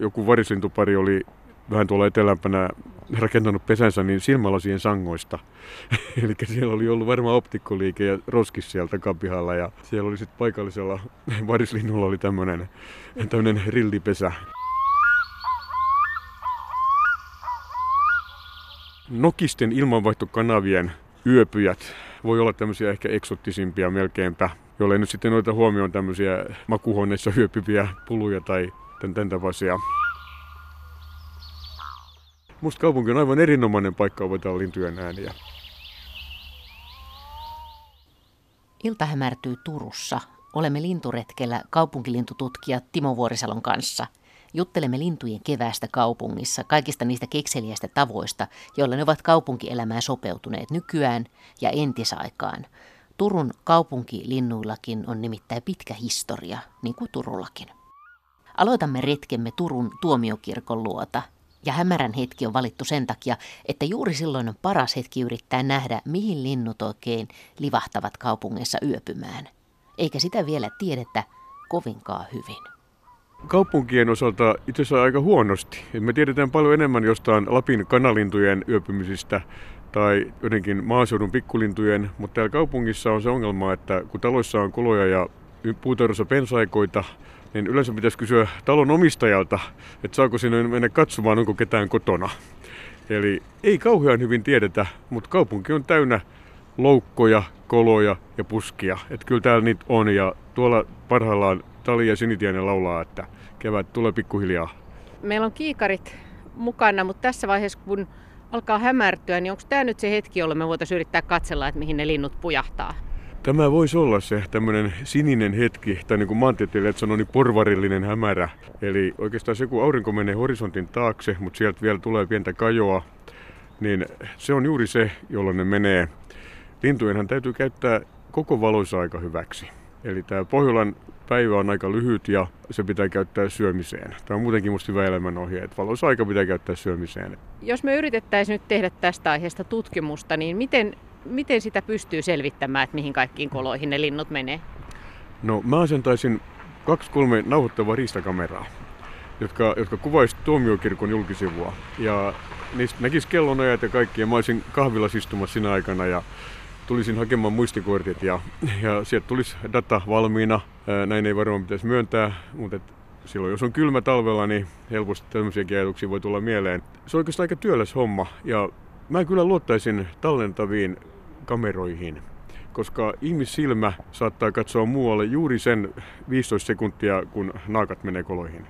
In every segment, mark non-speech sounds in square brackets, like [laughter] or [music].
joku varislintupari oli vähän tuolla etelämpänä rakentanut pesänsä niin silmälasien sangoista. [laughs] Eli siellä oli ollut varmaan optikkoliike ja roskis siellä takapihalla ja siellä oli sitten paikallisella [laughs] varislinnulla oli tämmöinen rillipesä. Nokisten ilmanvaihtokanavien yöpyjät voi olla tämmöisiä ehkä eksottisimpia melkeinpä, jolle nyt sitten noita huomioon tämmöisiä makuhuoneissa yöpyviä puluja tai tämän tapaisia. Musta kaupunki on aivan erinomainen paikka opetella lintujen ääniä. Ilta hämärtyy Turussa. Olemme linturetkellä kaupunkilintututkija Timo Vuorisalon kanssa. Juttelemme lintujen keväästä kaupungissa, kaikista niistä kekseliäistä tavoista, joilla ne ovat kaupunkielämään sopeutuneet nykyään ja entisaikaan. Turun kaupunkilinnuillakin on nimittäin pitkä historia, niin kuin Turullakin. Aloitamme retkemme Turun tuomiokirkon luota, ja hämärän hetki on valittu sen takia, että juuri silloin on paras hetki yrittää nähdä, mihin linnut oikein livahtavat kaupungeissa yöpymään. Eikä sitä vielä tiedetä kovinkaan hyvin. Kaupunkien osalta itse asiassa aika huonosti. Me tiedetään paljon enemmän jostain Lapin kanalintujen yöpymisistä tai jotenkin maaseudun pikkulintujen, mutta täällä kaupungissa on se ongelma, että kun taloissa on koloja ja puutarhassa pensaikoita, niin yleensä pitäisi kysyä talon omistajalta, että saako sinne mennä katsomaan, onko ketään kotona. Eli ei kauhean hyvin tiedetä, mutta kaupunki on täynnä loukkoja, koloja ja puskia. Että kyllä täällä niitä on ja tuolla parhaillaan Tali ja Sinitiainen laulaa, että kevät tulee pikkuhiljaa. Meillä on kiikarit mukana, mutta tässä vaiheessa kun alkaa hämärtyä, niin onko tämä nyt se hetki, jolloin me voitaisiin yrittää katsella, että mihin ne linnut pujahtaa? Tämä voisi olla se tämmöinen sininen hetki, tai niin kuin maantieteilijät sanoo, niin porvarillinen hämärä. Eli oikeastaan se, kun aurinko menee horisontin taakse, mutta sieltä vielä tulee pientä kajoa, niin se on juuri se, jolloin ne menee. Lintujenhan täytyy käyttää koko valoisa aika hyväksi. Eli tämä Pohjolan päivä on aika lyhyt ja se pitää käyttää syömiseen. Tämä on muutenkin musta hyvä elämänohje, että valoisa aika pitää käyttää syömiseen. Jos me yritettäisiin nyt tehdä tästä aiheesta tutkimusta, niin miten miten sitä pystyy selvittämään, että mihin kaikkiin koloihin ne linnut menee? No mä asentaisin kaksi kolme nauhoittavaa riistakameraa, jotka, jotka kuvaisivat tuomiokirkon julkisivua. Ja niistä näkisi kellonajat ja kaikki. Ja mä olisin kahvilla istumassa siinä aikana ja tulisin hakemaan muistikortit ja, ja sieltä tulisi data valmiina. Näin ei varmaan pitäisi myöntää, mutta et silloin jos on kylmä talvella, niin helposti tämmöisiä ajatuksia voi tulla mieleen. Se on oikeastaan aika työläs homma ja mä kyllä luottaisin tallentaviin kameroihin, koska ihmissilmä saattaa katsoa muualle juuri sen 15 sekuntia, kun naakat menee koloihin.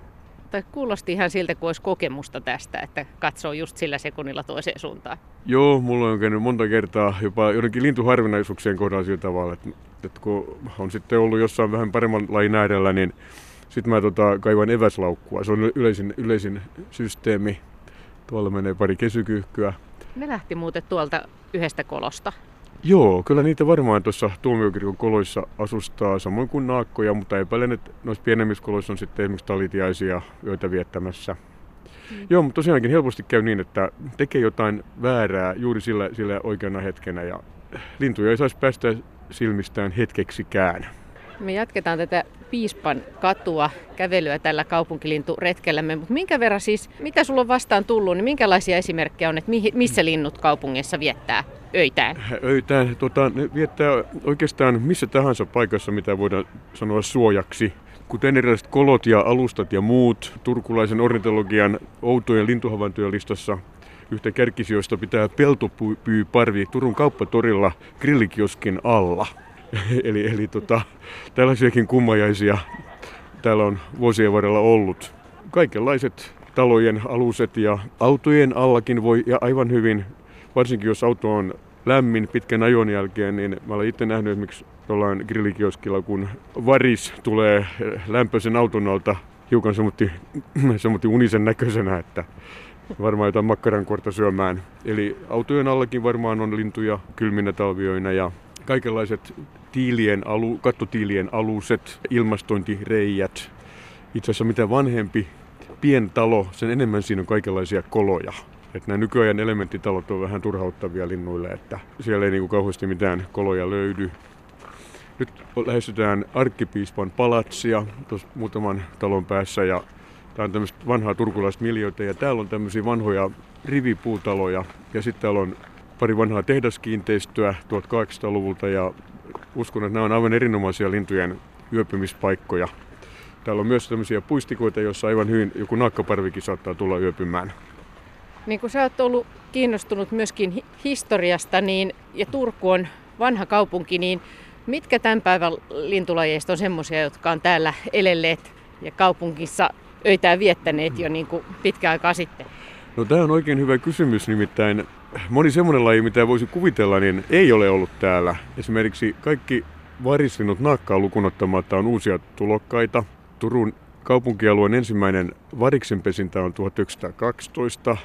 Tai kuulosti ihan siltä, kuin olisi kokemusta tästä, että katsoo just sillä sekunnilla toiseen suuntaan. Joo, mulla on käynyt monta kertaa jopa jotenkin lintuharvinaisuuksien kohdalla sillä tavalla, että, että kun on sitten ollut jossain vähän paremman lajin äärellä, niin sitten mä tota, kaivan eväslaukkua. Se on yleisin, yleisin systeemi. Tuolla menee pari kesykyyhkyä. Ne lähti muuten tuolta yhdestä kolosta. Joo, kyllä niitä varmaan tuossa tuomiokirkon koloissa asustaa, samoin kuin naakkoja, mutta epäilen, että noissa pienemmissä koloissa on sitten esimerkiksi talitiaisia yötä viettämässä. Mm. Joo, mutta tosiaankin helposti käy niin, että tekee jotain väärää juuri sillä, sillä oikeana hetkenä ja lintuja ei saisi päästä silmistään hetkeksikään. Me jatketaan tätä Piispan katua kävelyä tällä kaupunkilinturetkellämme, mutta minkä verran siis, mitä sulla on vastaan tullut, niin minkälaisia esimerkkejä on, että missä linnut kaupungissa viettää öitään? Öitään tota, ne viettää oikeastaan missä tahansa paikassa, mitä voidaan sanoa suojaksi. Kuten erilaiset kolot ja alustat ja muut, turkulaisen ornitologian outojen lintuhavaintojen listassa yhtä kärkisijoista pitää peltopyyparvi Turun kauppatorilla grillikioskin alla. [laughs] eli eli tota, tällaisiakin kummajaisia täällä on vuosien varrella ollut. Kaikenlaiset talojen aluset ja autojen allakin voi ja aivan hyvin, varsinkin jos auto on lämmin pitkän ajon jälkeen, niin mä olen itse nähnyt esimerkiksi jollain grillikioskilla, kun varis tulee lämpöisen auton alta hiukan semmoitti, [clears throat] semmoitti unisen näköisenä, että varmaan jotain makkarankorta syömään. Eli autojen allakin varmaan on lintuja kylminä talvioina ja kaikenlaiset tiilien alu, kattotiilien aluset, ilmastointireijät. Itse asiassa mitä vanhempi pientalo, sen enemmän siinä on kaikenlaisia koloja. Että nämä nykyajan elementtitalot on vähän turhauttavia linnuille, että siellä ei niin kuin kauheasti mitään koloja löydy. Nyt lähestytään arkkipiispan palatsia tuossa muutaman talon päässä ja Tämä on tämmöistä vanhaa turkulaista miljöitä ja täällä on tämmöisiä vanhoja rivipuutaloja ja sitten täällä on pari vanhaa tehdaskiinteistöä 1800-luvulta ja uskon, että nämä on aivan erinomaisia lintujen yöpymispaikkoja. Täällä on myös tämmöisiä puistikoita, joissa aivan hyvin joku naakkaparvikin saattaa tulla yöpymään. Niin kuin sä oot ollut kiinnostunut myöskin historiasta, niin, ja Turku on vanha kaupunki, niin mitkä tämän päivän lintulajeista on semmoisia, jotka on täällä elelleet ja kaupungissa öitään viettäneet jo niin kuin pitkä aikaa sitten? No tämä on oikein hyvä kysymys, nimittäin moni semmoinen laji, mitä voisi kuvitella, niin ei ole ollut täällä. Esimerkiksi kaikki varislinut naakkaa lukunottamatta on uusia tulokkaita. Turun kaupunkialueen ensimmäinen variksen pesintä on 1912.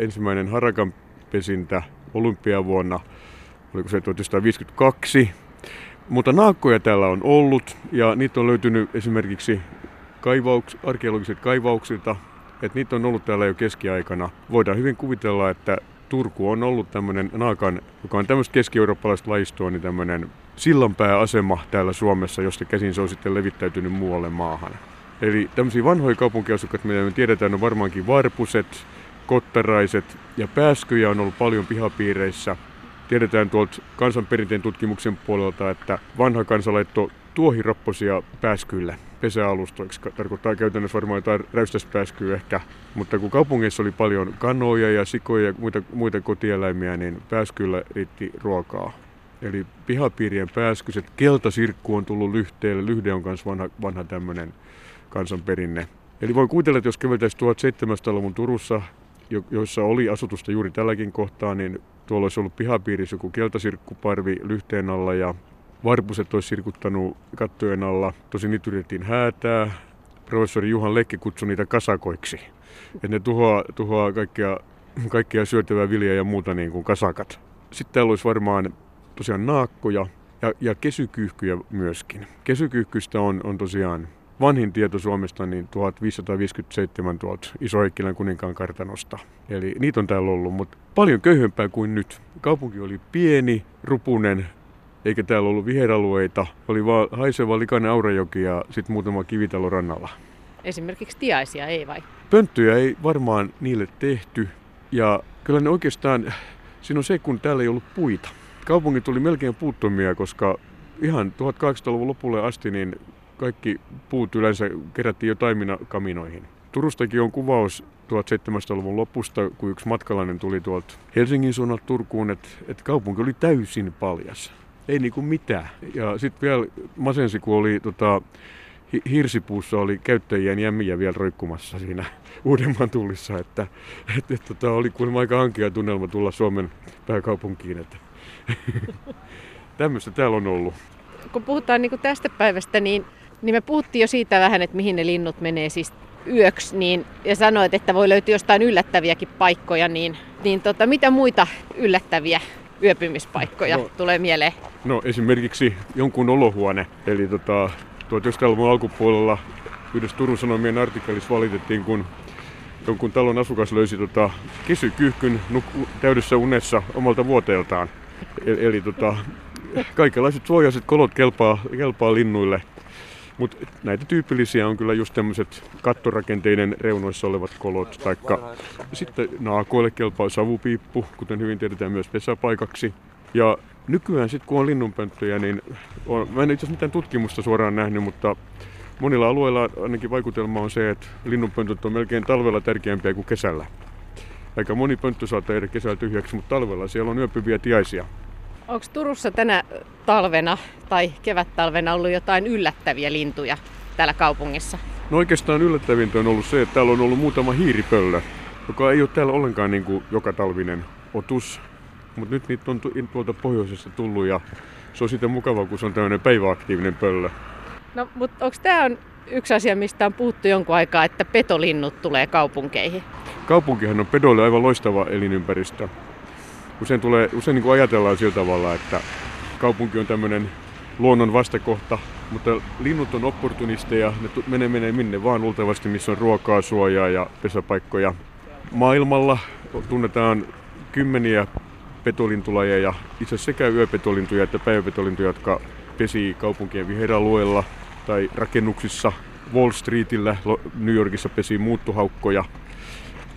Ensimmäinen harakan pesintä olympiavuonna, oliko se 1952. Mutta naakkoja täällä on ollut ja niitä on löytynyt esimerkiksi kaivauks, arkeologiset kaivauksilta, että niitä on ollut täällä jo keskiaikana. Voidaan hyvin kuvitella, että Turku on ollut tämmöinen naakan, joka on tämmöistä keski-eurooppalaista lajistoa, niin tämmöinen sillanpääasema täällä Suomessa, josta käsin se on sitten levittäytynyt muualle maahan. Eli tämmöisiä vanhoja kaupunkiasukkaita, mitä me tiedetään, on varmaankin varpuset, kottaraiset ja pääskyjä on ollut paljon pihapiireissä. Tiedetään tuolta kansanperinteen tutkimuksen puolelta, että vanha kansa laittoi tuohirapposia pääskyille pesäalustoiksi. Tarkoittaa käytännössä varmaan jotain räystäspääskyä ehkä. Mutta kun kaupungeissa oli paljon kanoja ja sikoja ja muita, muita kotieläimiä, niin pääskyllä riitti ruokaa. Eli pihapiirien pääskyset. Keltasirkku on tullut lyhteelle. Lyhde on myös vanha, vanha tämmöinen kansanperinne. Eli voin kuvitella, että jos käveltäisiin 1700-luvun Turussa, joissa oli asutusta juuri tälläkin kohtaa, niin tuolla olisi ollut pihapiirissä joku keltasirkkuparvi lyhteen alla ja varpuset olisi sirkuttanut kattojen alla. Tosi niitä yritettiin häätää. Professori Juhan Lekke kutsui niitä kasakoiksi. Että ne tuhoaa, tuhoaa kaikkia, kaikkia syötävää viljaa ja muuta niin kuin kasakat. Sitten täällä olisi varmaan tosiaan naakkoja ja, ja kesykyyhkyjä myöskin. Kesykyyhkystä on, on tosiaan vanhin tieto Suomesta niin 1557 tuolta Iso-Heikkilän kuninkaan kartanosta. Eli niitä on täällä ollut, mutta paljon köyhempää kuin nyt. Kaupunki oli pieni, rupunen, eikä täällä ollut viheralueita. Oli vaan haiseva likainen Aurajoki ja sitten muutama kivitalo rannalla. Esimerkiksi tiaisia ei vai? Pönttöjä ei varmaan niille tehty. Ja kyllä ne oikeastaan, siinä on se, kun täällä ei ollut puita. Kaupungit tuli melkein puuttomia, koska ihan 1800-luvun lopulle asti niin kaikki puut yleensä kerättiin jo taimina kaminoihin. Turustakin on kuvaus 1700-luvun lopusta, kun yksi matkalainen tuli tuolta Helsingin suunnalta Turkuun, että, että kaupunki oli täysin paljas ei niinku mitään. Ja sitten vielä masensi, kun oli tota, hirsipuussa oli käyttäjien jämmiä vielä roikkumassa siinä [laughs] Uudenmaan tullissa, että et, et, tota, oli kuulemma aika hankea tunnelma tulla Suomen pääkaupunkiin. Että. [laughs] Tämmöistä täällä on ollut. Kun puhutaan niin tästä päivästä, niin, niin me puhuttiin jo siitä vähän, että mihin ne linnut menee siis yöksi, niin, ja sanoit, että voi löytyä jostain yllättäviäkin paikkoja, niin, niin tota, mitä muita yllättäviä yöpymispaikkoja no, tulee mieleen? No esimerkiksi jonkun olohuone. Eli tota, 1900-luvun alkupuolella yhdessä Turun Sanomien artikkelissa valitettiin, kun jonkun talon asukas löysi tota, kesykyyhkyn nuk- täydessä unessa omalta vuoteeltaan. Eli, eli tota, kaikenlaiset suojaiset kolot kelpaa, kelpaa linnuille. Mutta näitä tyypillisiä on kyllä just tämmöiset kattorakenteiden reunoissa olevat kolot, taikka sitten naakoille kelpaa savupiippu, kuten hyvin tiedetään myös pesäpaikaksi. Ja nykyään sitten kun on linnunpönttöjä, niin on, mä en itse asiassa mitään tutkimusta suoraan nähnyt, mutta monilla alueilla ainakin vaikutelma on se, että linnunpöntöt on melkein talvella tärkeämpiä kuin kesällä. Aika moni pönttö saattaa jäädä kesällä tyhjäksi, mutta talvella siellä on yöpyviä tiaisia. Onko Turussa tänä talvena tai kevättalvena ollut jotain yllättäviä lintuja täällä kaupungissa? No oikeastaan yllättävintä on ollut se, että täällä on ollut muutama hiiripöllö, joka ei ole täällä ollenkaan niin kuin joka talvinen otus. Mutta nyt niitä on tuolta pohjoisesta tullut ja se on sitten mukava, kun se on tämmöinen päiväaktiivinen pöllö. No, mutta onko tämä on yksi asia, mistä on puhuttu jonkun aikaa, että petolinnut tulee kaupunkeihin? Kaupunkihan on pedoille aivan loistava elinympäristö usein, tulee, usein niin kuin ajatellaan sillä tavalla, että kaupunki on tämmöinen luonnon vastakohta, mutta linnut on opportunisteja, ne menee, menee minne vaan luultavasti, missä on ruokaa, suojaa ja pesäpaikkoja. Maailmalla tunnetaan kymmeniä petolintulajeja, itse sekä yöpetolintuja että päiväpetolintuja, jotka pesii kaupunkien viheralueilla tai rakennuksissa. Wall Streetillä New Yorkissa pesi muuttohaukkoja.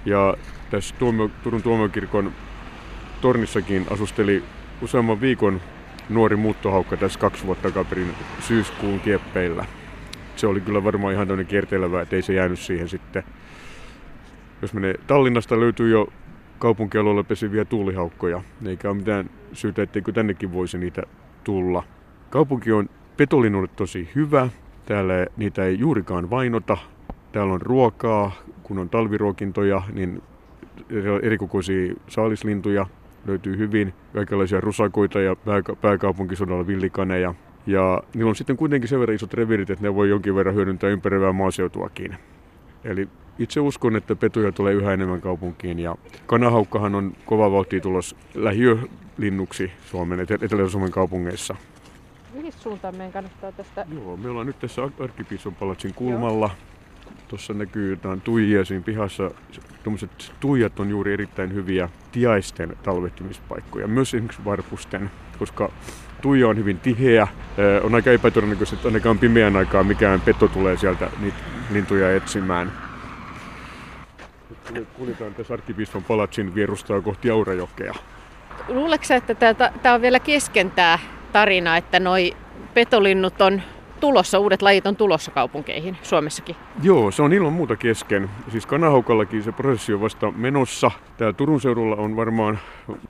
Ja tässä Turun tuomiokirkon tornissakin asusteli useamman viikon nuori muuttohaukka tässä kaksi vuotta takaperin syyskuun kieppeillä. Se oli kyllä varmaan ihan tämmöinen kiertelevä, että ei se jäänyt siihen sitten. Jos menee Tallinnasta löytyy jo kaupunkialueella pesiviä tuulihaukkoja, eikä ole mitään syytä, etteikö tännekin voisi niitä tulla. Kaupunki on petolinnulle tosi hyvä. Täällä niitä ei juurikaan vainota. Täällä on ruokaa, kun on talviruokintoja, niin erikokoisia saalislintuja löytyy hyvin. Kaikenlaisia rusakoita ja pääkaupunkisodalla villikaneja. Ja niillä on sitten kuitenkin sen verran isot revirit, että ne voi jonkin verran hyödyntää ympäröivää maaseutuakin. Eli itse uskon, että petoja tulee yhä enemmän kaupunkiin ja kanahaukkahan on kova vauhtia tulos lähiölinnuksi Suomen, Etelä-Suomen kaupungeissa. Mihin suuntaan meidän kannattaa tästä? Joo, me ollaan nyt tässä Arkkipiiston palatsin kulmalla. Tuossa näkyy jotain tuijia siinä pihassa. Tuommoiset tuijat on juuri erittäin hyviä tiaisten talvehtimispaikkoja, myös esimerkiksi varpusten, koska tuija on hyvin tiheä. On aika epätodennäköistä, että ainakaan pimeän aikaa mikään peto tulee sieltä niitä lintuja etsimään. Nyt kuljetaan tässä arkkipiiston palatsin vierustaa kohti Aurajokea. Luuleeko että tämä on vielä kesken tämä tarina, että noi petolinnut on tulossa, uudet lajit on tulossa kaupunkeihin Suomessakin? Joo, se on ilman muuta kesken. Siis Kanahaukallakin se prosessi on vasta menossa. Täällä Turun seudulla on varmaan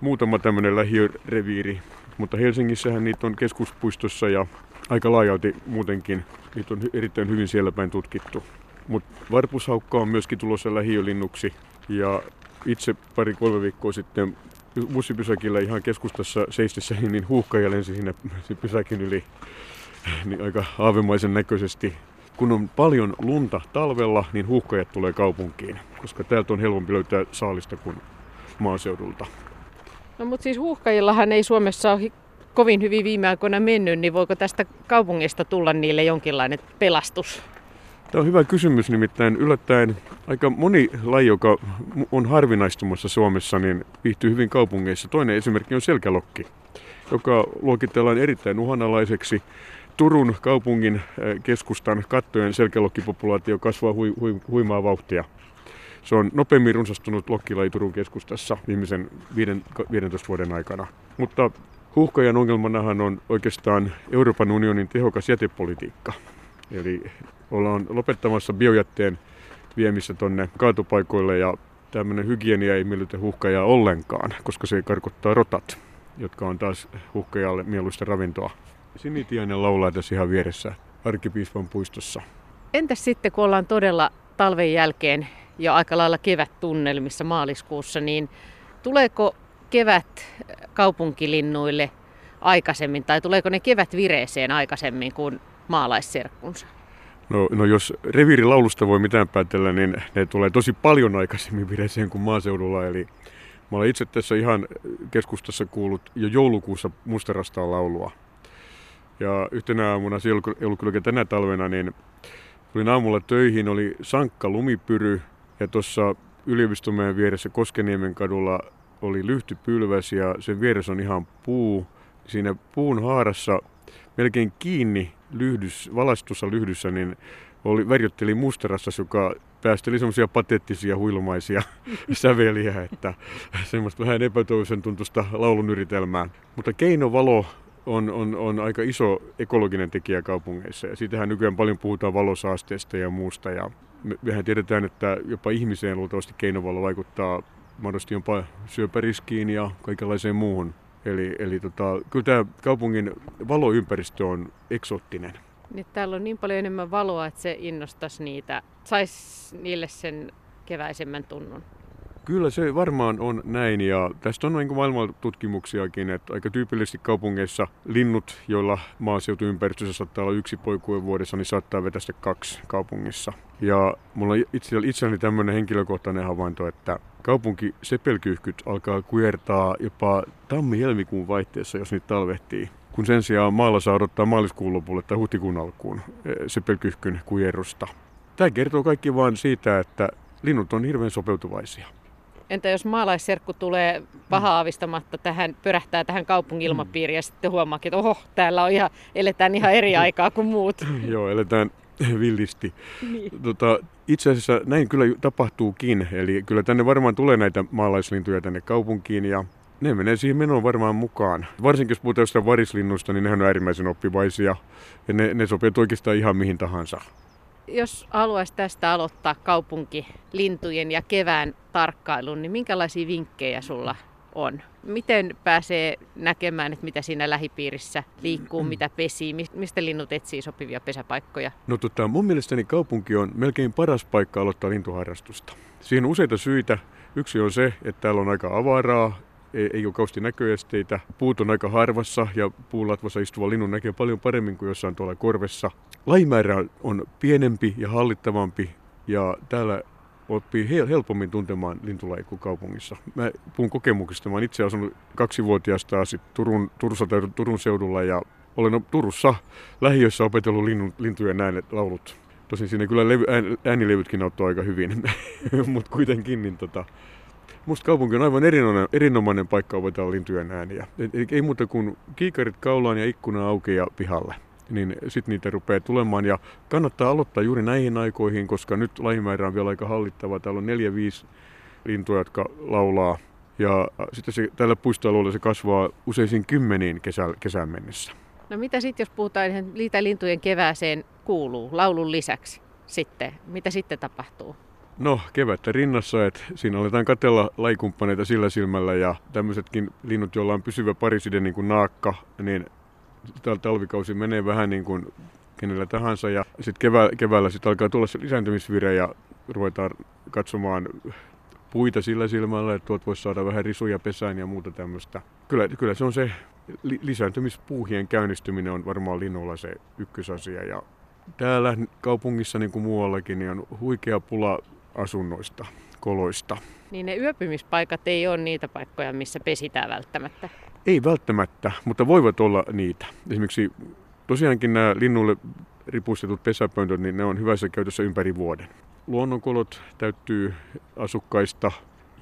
muutama tämmöinen lähiöreviiri, mutta Helsingissähän niitä on keskuspuistossa ja aika laajalti muutenkin. Niitä on erittäin hyvin siellä päin tutkittu. Mutta varpushaukka on myöskin tulossa lähiölinnuksi ja itse pari-kolme viikkoa sitten bussipysäkillä ihan keskustassa seistessä, niin huuhkaja lensi sinne [laughs] pysäkin yli [laughs] niin aika aavemaisen näköisesti. Kun on paljon lunta talvella, niin huuhkajat tulee kaupunkiin, koska täältä on helpompi löytää saalista kuin maaseudulta. No mutta siis huuhkajillahan ei Suomessa ole kovin hyvin viime aikoina mennyt, niin voiko tästä kaupungista tulla niille jonkinlainen pelastus? Tämä on hyvä kysymys, nimittäin yllättäen aika moni laji, joka on harvinaistumassa Suomessa, niin viihtyy hyvin kaupungeissa. Toinen esimerkki on selkälokki, joka luokitellaan erittäin uhanalaiseksi. Turun kaupungin eh, keskustan kattojen selkälokkipopulaatio kasvaa hui, hui, huimaa vauhtia. Se on nopeammin runsastunut lokkilaji Turun keskustassa viimeisen 15 vuoden aikana. Mutta huuhkajan ongelmanahan on oikeastaan Euroopan unionin tehokas jätepolitiikka. Eli ollaan lopettamassa biojätteen viemistä tonne kaatopaikoille ja tämmöinen hygienia ei miellytä huhkajaa ollenkaan, koska se karkottaa rotat, jotka on taas huhkajalle mieluista ravintoa. Sinitiainen laulaa tässä ihan vieressä Arkkipiispan puistossa. Entäs sitten, kun ollaan todella talven jälkeen jo aika lailla kevättunnelmissa maaliskuussa, niin tuleeko kevät kaupunkilinnuille aikaisemmin, tai tuleeko ne kevät vireeseen aikaisemmin kuin maalaisserkkunsa? No, no jos reviirilaulusta voi mitään päätellä, niin ne tulee tosi paljon aikaisemmin vireeseen kuin maaseudulla. Eli mä olen itse tässä ihan keskustassa kuullut jo joulukuussa mustarastaan laulua. Ja yhtenä aamuna, se ei ollut kyllä tänä talvena, niin tulin aamulla töihin, oli sankka lumipyry ja tuossa yliopistomeen vieressä Koskeniemen kadulla oli lyhtypylväs ja sen vieressä on ihan puu. Siinä puun haarassa melkein kiinni lyhdys, valaistussa lyhdyssä, niin oli, värjötteli mustarassa, joka päästeli semmoisia patettisia huilumaisia [laughs] säveliä, että semmoista vähän epätoivoisen tuntusta laulun yritelmää. Mutta keinovalo on, on, on aika iso ekologinen tekijä kaupungeissa ja siitähän nykyään paljon puhutaan valosaasteesta ja muusta ja mehän tiedetään, että jopa ihmiseen luultavasti keinovalo vaikuttaa mahdollisesti jopa syöpäriskiin ja kaikenlaiseen muuhun. Eli, eli tota, kyllä tämä kaupungin valoympäristö on eksoottinen. Niin täällä on niin paljon enemmän valoa, että se innostaisi niitä, saisi niille sen keväisemmän tunnun. Kyllä se varmaan on näin ja tästä on niin maailman tutkimuksiakin, että aika tyypillisesti kaupungeissa linnut, joilla maaseutuympäristössä saattaa olla yksi poikue vuodessa, niin saattaa vetästä kaksi kaupungissa. Ja mulla on itselläni tämmöinen henkilökohtainen havainto, että kaupunki sepelkyyhkyt alkaa kuertaa jopa tammi-helmikuun vaihteessa, jos niitä talvehtii kun sen sijaan maalla saa odottaa maaliskuun lopulle tai huhtikuun alkuun eh, sepelkyhkyn kujerrusta. Tämä kertoo kaikki vain siitä, että linnut on hirveän sopeutuvaisia. Entä jos maalaisserkku tulee paha aavistamatta tähän, pörähtää tähän kaupungin ilmapiiriin ja sitten huomaakin, että oho, täällä on ihan, eletään ihan eri aikaa kuin muut. [clears throat] Joo, eletään [clears throat] villisti. Niin. Tota, itse asiassa näin kyllä tapahtuukin, eli kyllä tänne varmaan tulee näitä maalaislintuja tänne kaupunkiin ja ne menee siihen menoon varmaan mukaan. Varsinkin jos puhutaan jostain varislinnusta, niin nehän on äärimmäisen oppivaisia ja ne, ne sopii oikeastaan ihan mihin tahansa. Jos haluaisi tästä aloittaa kaupunkilintujen ja kevään tarkkailun, niin minkälaisia vinkkejä sulla on? Miten pääsee näkemään, että mitä siinä lähipiirissä liikkuu, mm. mitä pesii, mistä linnut etsii sopivia pesäpaikkoja? No tota, mun mielestäni kaupunki on melkein paras paikka aloittaa lintuharrastusta. Siihen on useita syitä. Yksi on se, että täällä on aika avaraa, ei, ole kausti näköesteitä. Puut on aika harvassa ja puulatvassa istuva linnun näkee paljon paremmin kuin jossain tuolla korvessa. Lajimäärä on pienempi ja hallittavampi ja täällä oppii helpommin tuntemaan lintulajia kuin kaupungissa. Mä puhun kokemuksesta. Mä olen itse asunut kaksivuotiaasta Turun, Turussa tai Turun seudulla ja olen Turussa lähiössä opetellut linnun, lintujen äänet, laulut. Tosin siinä kyllä levy, ään, äänilevytkin auttoi aika hyvin, [laughs] mutta kuitenkin niin tota, Musta kaupunki on aivan erinomainen, erinomainen paikka opetella lintujen ääniä. Eli ei muuta kuin kiikarit kaulaan ja ikkuna auki ja pihalle. Niin sitten niitä rupeaa tulemaan ja kannattaa aloittaa juuri näihin aikoihin, koska nyt lajimäärä on vielä aika hallittava. Täällä on neljä, viisi lintua, jotka laulaa. Ja sitten se, tällä puistoalueella se kasvaa useisiin kymmeniin kesä, kesän mennessä. No mitä sitten, jos puhutaan, että lintujen kevääseen kuuluu laulun lisäksi sitten? Mitä sitten tapahtuu? No, kevättä rinnassa, että siinä aletaan katella laikumppaneita sillä silmällä ja tämmöisetkin linnut, joilla on pysyvä pariside niin kuin naakka, niin talvikausi menee vähän niin kuin kenellä tahansa ja sitten kevää, keväällä sit alkaa tulla se lisääntymisvire ja ruvetaan katsomaan puita sillä silmällä, että tuot voisi saada vähän risuja pesään ja muuta tämmöistä. Kyllä, kyllä se on se lisääntymispuuhien käynnistyminen on varmaan linnulla se ykkösasia ja täällä kaupungissa niin kuin muuallakin niin on huikea pula asunnoista, koloista. Niin ne yöpymispaikat ei ole niitä paikkoja, missä pesitään välttämättä? Ei välttämättä, mutta voivat olla niitä. Esimerkiksi tosiaankin nämä linnulle ripustetut pesäpöntöt, niin ne on hyvässä käytössä ympäri vuoden. Luonnonkolot täyttyy asukkaista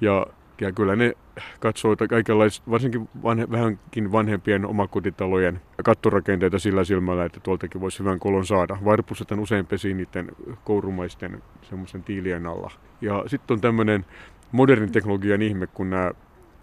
ja, ja kyllä ne katsoo kaikenlaista, varsinkin vanhe, vähänkin vanhempien omakotitalojen kattorakenteita sillä silmällä, että tuoltakin voisi hyvän kolon saada. Varpusset usein pesi niiden kourumaisten semmoisen tiilien alla. Ja sitten on tämmöinen modernin teknologian ihme, kun nämä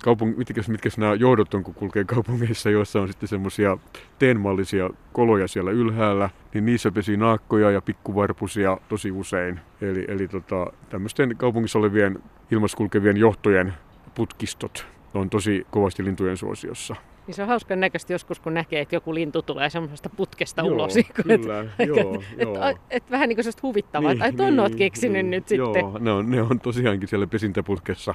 kaupung- mitkä, mitkä nämä johdot on, kun kulkee kaupungeissa, joissa on sitten semmoisia teenmallisia koloja siellä ylhäällä, niin niissä pesi naakkoja ja pikkuvarpusia tosi usein. Eli, eli tota, tämmöisten kaupungissa olevien ilmaskulkevien johtojen putkistot on tosi kovasti lintujen suosiossa. Niin se on hauskan näköistä joskus, kun näkee, että joku lintu tulee semmoisesta putkesta joo, ulos. [laughs] Kyllä, et, joo, et, joo. Et, et, vähän niin kuin huvittavaa, niin, että niin, oot keksinyt niin, nyt joo, sitten. Ne on, ne on tosiaankin siellä pesintäputkessa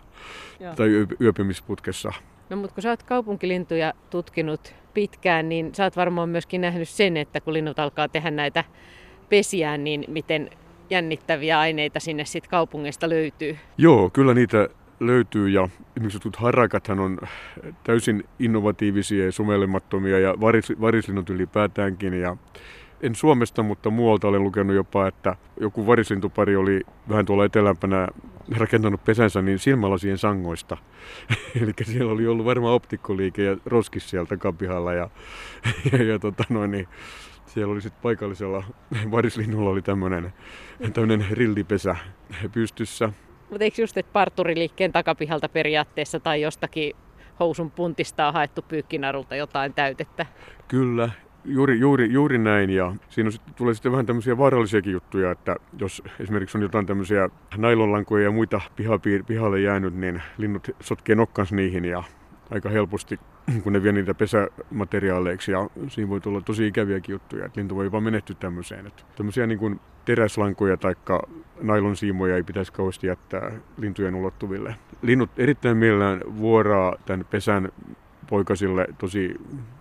joo. tai yöpymisputkessa. No mutta kun sä oot kaupunkilintuja tutkinut pitkään, niin sä oot varmaan myöskin nähnyt sen, että kun linnut alkaa tehdä näitä pesiään, niin miten jännittäviä aineita sinne sitten kaupungeista löytyy. Joo, kyllä niitä löytyy ja esimerkiksi jotkut harakathan on täysin innovatiivisia ja sumellemattomia ja varis, varislinnut ylipäätäänkin ja en Suomesta, mutta muualta olen lukenut jopa, että joku varislintupari oli vähän tuolla etelämpänä rakentanut pesänsä niin silmälasien sangoista. [laughs] Eli siellä oli ollut varmaan optikkoliike ja roskis siellä takapihalla ja, [laughs] ja, ja tota noin, niin siellä oli sitten paikallisella varislinnulla oli tämmöinen rillipesä pystyssä. Mutta eikö just, että parturiliikkeen takapihalta periaatteessa tai jostakin housun puntista on haettu pyykkinarulta jotain täytettä? Kyllä, juuri, juuri, juuri näin. Ja siinä tulee sitten vähän tämmöisiä vaarallisiakin juttuja, että jos esimerkiksi on jotain tämmöisiä nailonlankoja ja muita pihalle jäänyt, niin linnut sotkee nokkansa niihin ja aika helposti, [clears throat] kun ne vie niitä pesämateriaaleiksi. Ja siinä voi tulla tosi ikäviäkin juttuja, että lintu voi jopa menehtyä tämmöiseen. Että tämmöisiä niin kuin teräslankoja tai nailonsiimoja ei pitäisi kauheasti jättää lintujen ulottuville. Linnut erittäin mielellään vuoraa tämän pesän poikasille tosi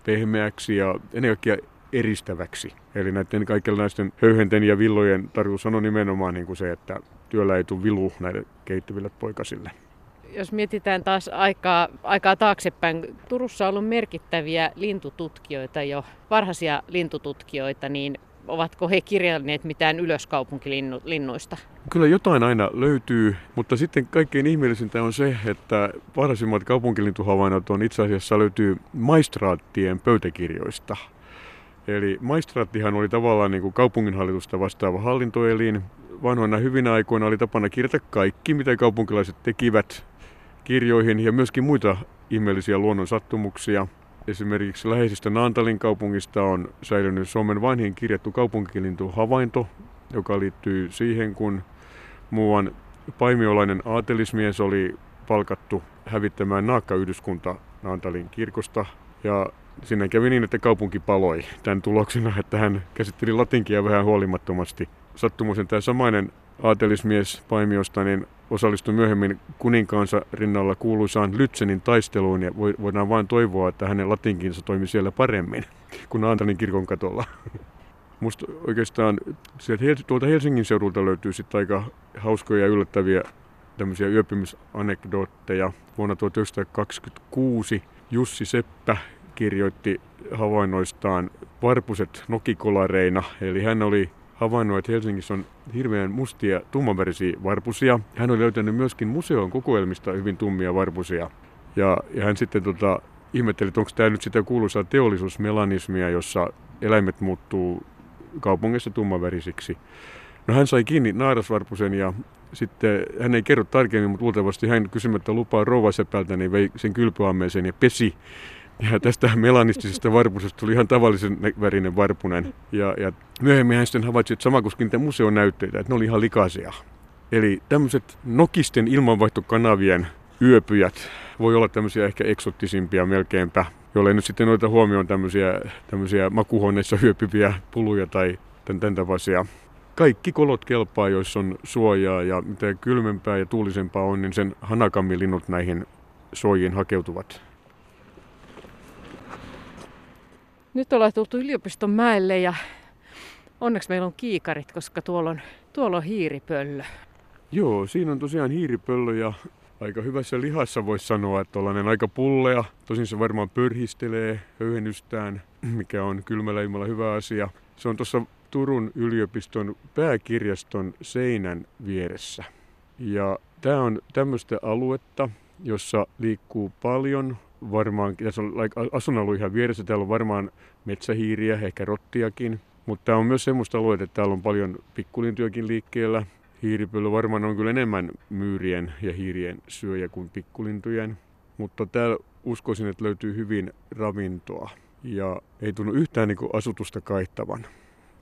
pehmeäksi ja ennen kaikkea eristäväksi. Eli näiden kaikenlaisten höyhenten ja villojen tarkoitus on nimenomaan niin kuin se, että työllä ei tule vilu näille kehittyville poikasille jos mietitään taas aikaa, aikaa taaksepäin, Turussa on ollut merkittäviä lintututkijoita jo, varhaisia lintututkijoita, niin ovatko he kirjanneet mitään ylöskaupunkilinnuista? Kyllä jotain aina löytyy, mutta sitten kaikkein ihmeellisintä on se, että varhaisimmat kaupunkilintuhavainnot on itse asiassa löytyy maistraattien pöytäkirjoista. Eli maistraattihan oli tavallaan niin kuin kaupunginhallitusta vastaava hallintoelin. Vanhoina hyvinä aikoina oli tapana kirjata kaikki, mitä kaupunkilaiset tekivät kirjoihin ja myöskin muita ihmeellisiä luonnon sattumuksia. Esimerkiksi läheisistä Naantalin kaupungista on säilynyt Suomen vanhin kirjattu kaupunkilintu havainto, joka liittyy siihen, kun muuan paimiolainen aatelismies oli palkattu hävittämään naakkayhdyskunta Naantalin kirkosta. Ja sinne kävi niin, että kaupunki paloi tämän tuloksena, että hän käsitteli latinkia vähän huolimattomasti. Sattumoisen tämä samainen aatelismies Paimiosta niin osallistui myöhemmin kuninkaansa rinnalla kuuluisaan Lytsenin taisteluun ja voidaan vain toivoa, että hänen latinkinsa toimi siellä paremmin kuin Naantalin kirkon katolla. [laughs] Musta oikeastaan sieltä tuolta Helsingin seudulta löytyy sitten aika hauskoja ja yllättäviä tämmöisiä yöpymisanekdootteja. Vuonna 1926 Jussi Seppä kirjoitti havainnoistaan varpuset nokikolareina. Eli hän oli havainnut, että Helsingissä on hirveän mustia tummanvärisiä varpusia. Hän oli löytänyt myöskin museon kokoelmista hyvin tummia varpusia. Ja, ja hän sitten tota, ihmetteli, että onko tämä nyt sitä kuuluisaa teollisuusmelanismia, jossa eläimet muuttuu kaupungissa tummavärisiksi. No hän sai kiinni naarasvarpusen ja sitten hän ei kerro tarkemmin, mutta luultavasti hän kysymättä lupaa rovasepältä, niin vei sen kylpyammeeseen ja pesi. Ja tästä melanistisesta varpusesta tuli ihan tavallisen värinen varpunen. Ja, ja myöhemmin hän sitten havaitsi, että sama koski niitä museon näytteitä, että ne oli ihan likaisia. Eli tämmöiset nokisten ilmanvaihtokanavien yöpyjät voi olla tämmöisiä ehkä eksottisimpia melkeinpä, jolle nyt sitten noita huomioon tämmöisiä, tämmöisiä makuhuoneissa yöpyviä puluja tai tämän, tämän tavaisia kaikki kolot kelpaa, joissa on suojaa ja mitä kylmempää ja tuulisempaa on, niin sen hanakammilinut näihin suojiin hakeutuvat. Nyt ollaan tultu yliopiston mäelle ja onneksi meillä on kiikarit, koska tuolla on, tuolla on hiiripöllö. Joo, siinä on tosiaan hiiripöllö ja aika hyvässä lihassa voisi sanoa, että tollainen aika pullea. Tosin se varmaan pörhistelee höyhennystään, [clears throat] mikä on kylmällä ilmalla hyvä asia. Se on tuossa Turun yliopiston pääkirjaston seinän vieressä. Ja tämä on tämmöistä aluetta, jossa liikkuu paljon varmaan, tässä on asunalue ihan vieressä, täällä on varmaan metsähiiriä, ehkä rottiakin. Mutta tämä on myös semmoista alueita, että täällä on paljon pikkulintujakin liikkeellä. Hiiripöllö varmaan on kyllä enemmän myyrien ja hiirien syöjä kuin pikkulintujen. Mutta täällä uskoisin, että löytyy hyvin ravintoa ja ei tunnu yhtään niin asutusta kaittavan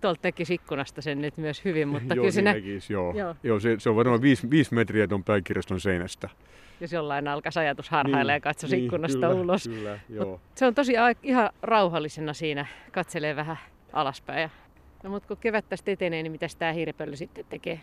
tuolta tekisi ikkunasta sen nyt myös hyvin, mutta joo, kyllä se, nä- joo. joo. joo se, se, on varmaan viisi, viisi metriä tuon pääkirjaston seinästä. Jos jollain alkaisi ajatus harhailla niin, ja katsoisi niin, ikkunasta kyllä, ulos. Kyllä, joo. se on tosi ihan rauhallisena siinä, katselee vähän alaspäin. No mutta kun kevät tästä etenee, niin mitä tämä hiiripöllö sitten tekee?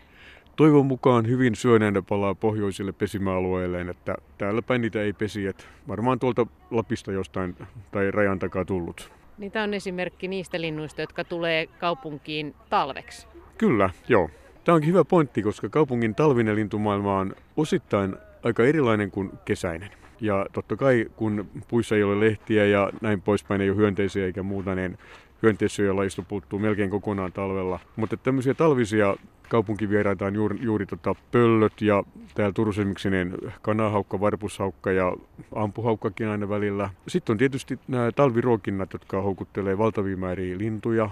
Toivon mukaan hyvin syöneenä palaa pohjoisille pesimäalueilleen, että täällä päin niitä ei pesi, että varmaan tuolta Lapista jostain tai rajan takaa tullut. Niin tämä on esimerkki niistä linnuista, jotka tulee kaupunkiin talveksi. Kyllä, joo. Tämä onkin hyvä pointti, koska kaupungin talvinen lintumaailma on osittain aika erilainen kuin kesäinen. Ja totta kai, kun puissa ei ole lehtiä ja näin poispäin, ei ole hyönteisiä eikä muuta, niin hyönteissyöjälajista puuttuu melkein kokonaan talvella. Mutta tämmöisiä talvisia kaupunkivieraita on juuri, juuri tota pöllöt ja täällä Turussa esimerkiksi niin kanahaukka, varpushaukka ja ampuhaukkakin aina välillä. Sitten on tietysti nämä talviruokinnat, jotka houkuttelee valtavia määriä lintuja.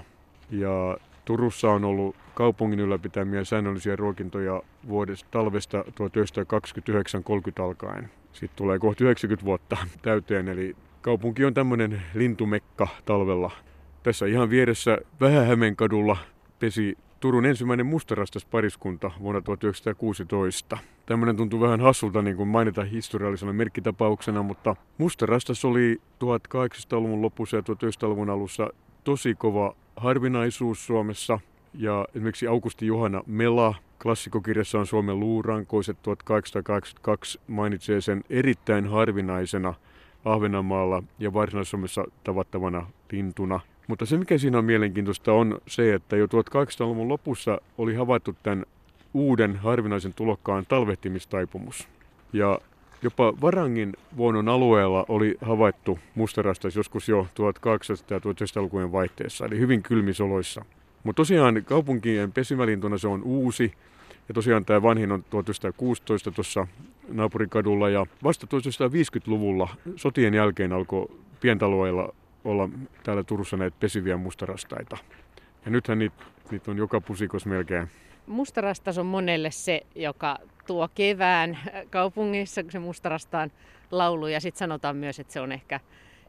Ja Turussa on ollut kaupungin ylläpitämiä säännöllisiä ruokintoja vuodesta talvesta 1929-30 alkaen. Sitten tulee kohta 90 vuotta täyteen, eli kaupunki on tämmöinen lintumekka talvella. Tässä ihan vieressä Vähähämeenkadulla pesi Turun ensimmäinen mustarastas pariskunta vuonna 1916. Tämmöinen tuntuu vähän hassulta niin kuin mainita historiallisena merkkitapauksena, mutta mustarastas oli 1800-luvun lopussa ja 1900-luvun alussa tosi kova harvinaisuus Suomessa. Ja esimerkiksi Augusti Johanna Mela klassikokirjassa on Suomen luurankoiset 1882 mainitsee sen erittäin harvinaisena Ahvenanmaalla ja Varsinais-Suomessa tavattavana lintuna – mutta se, mikä siinä on mielenkiintoista, on se, että jo 1800-luvun lopussa oli havaittu tämän uuden harvinaisen tulokkaan talvehtimistaipumus. Ja jopa Varangin vuonon alueella oli havaittu mustarastas joskus jo 1800- ja 1900-lukujen vaihteessa, eli hyvin kylmisoloissa. Mutta tosiaan kaupunkien pesimälintuna se on uusi, ja tosiaan tämä vanhin on 1916 tuossa naapurikadulla, ja vasta 1950-luvulla sotien jälkeen alkoi pientaloilla olla täällä Turussa näitä pesiviä mustarastaita. Ja nythän niitä, niitä on joka pusikos melkein. Mustarastas on monelle se, joka tuo kevään kaupungissa, kun se mustarastaan laulu. Ja sitten sanotaan myös, että se on ehkä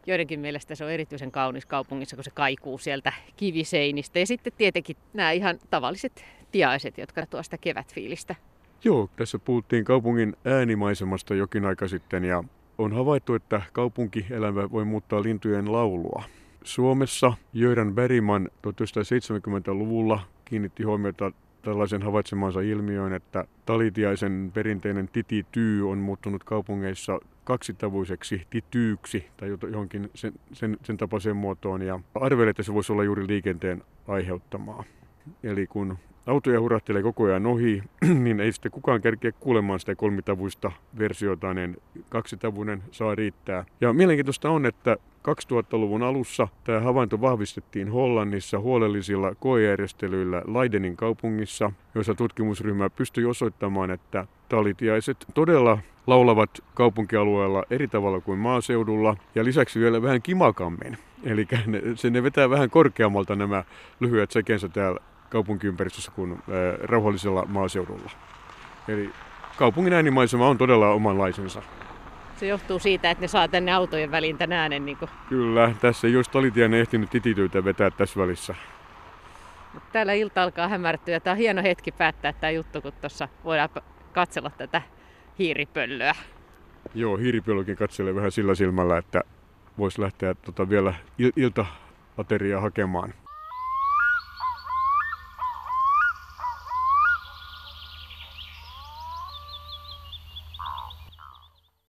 joidenkin mielestä se on erityisen kaunis kaupungissa, kun se kaikuu sieltä kiviseinistä. Ja sitten tietenkin nämä ihan tavalliset tiaiset, jotka tuo sitä kevätfiilistä. Joo, tässä puhuttiin kaupungin äänimaisemasta jokin aika sitten ja on havaittu, että kaupunkielämä voi muuttaa lintujen laulua. Suomessa Jöran Bergman 1970-luvulla kiinnitti huomiota tällaisen havaitsemansa ilmiöön, että talitiaisen perinteinen titityy on muuttunut kaupungeissa kaksitavuiseksi tityyksi tai johonkin sen, sen, sen tapaiseen muotoon ja arvelee, että se voisi olla juuri liikenteen aiheuttamaa. Eli kun autoja hurahtelee koko ajan ohi, [clears throat] niin ei sitten kukaan kerkeä kuulemaan sitä kolmitavuista versiota, niin kaksitavuinen saa riittää. Ja mielenkiintoista on, että 2000-luvun alussa tämä havainto vahvistettiin Hollannissa huolellisilla koejärjestelyillä Leidenin kaupungissa, joissa tutkimusryhmä pystyi osoittamaan, että talitiaiset todella laulavat kaupunkialueella eri tavalla kuin maaseudulla ja lisäksi vielä vähän kimakammin. Eli ne, se ne vetää vähän korkeammalta nämä lyhyet sekensä täällä kaupunkiympäristössä kuin rauhallisella maaseudulla. Eli kaupungin äänimaisema on todella omanlaisensa. Se johtuu siitä, että ne saa tänne autojen väliin tän äänen. Niin kuin. Kyllä, tässä ei olisi talitien ehtinyt titityitä vetää tässä välissä. Mut täällä ilta alkaa hämärtyä. Tämä on hieno hetki päättää tämä juttu, kun tuossa voidaan katsella tätä hiiripöllöä. Joo, hiiripöllökin katselee vähän sillä silmällä, että voisi lähteä tota vielä il- ilta ateriaa hakemaan.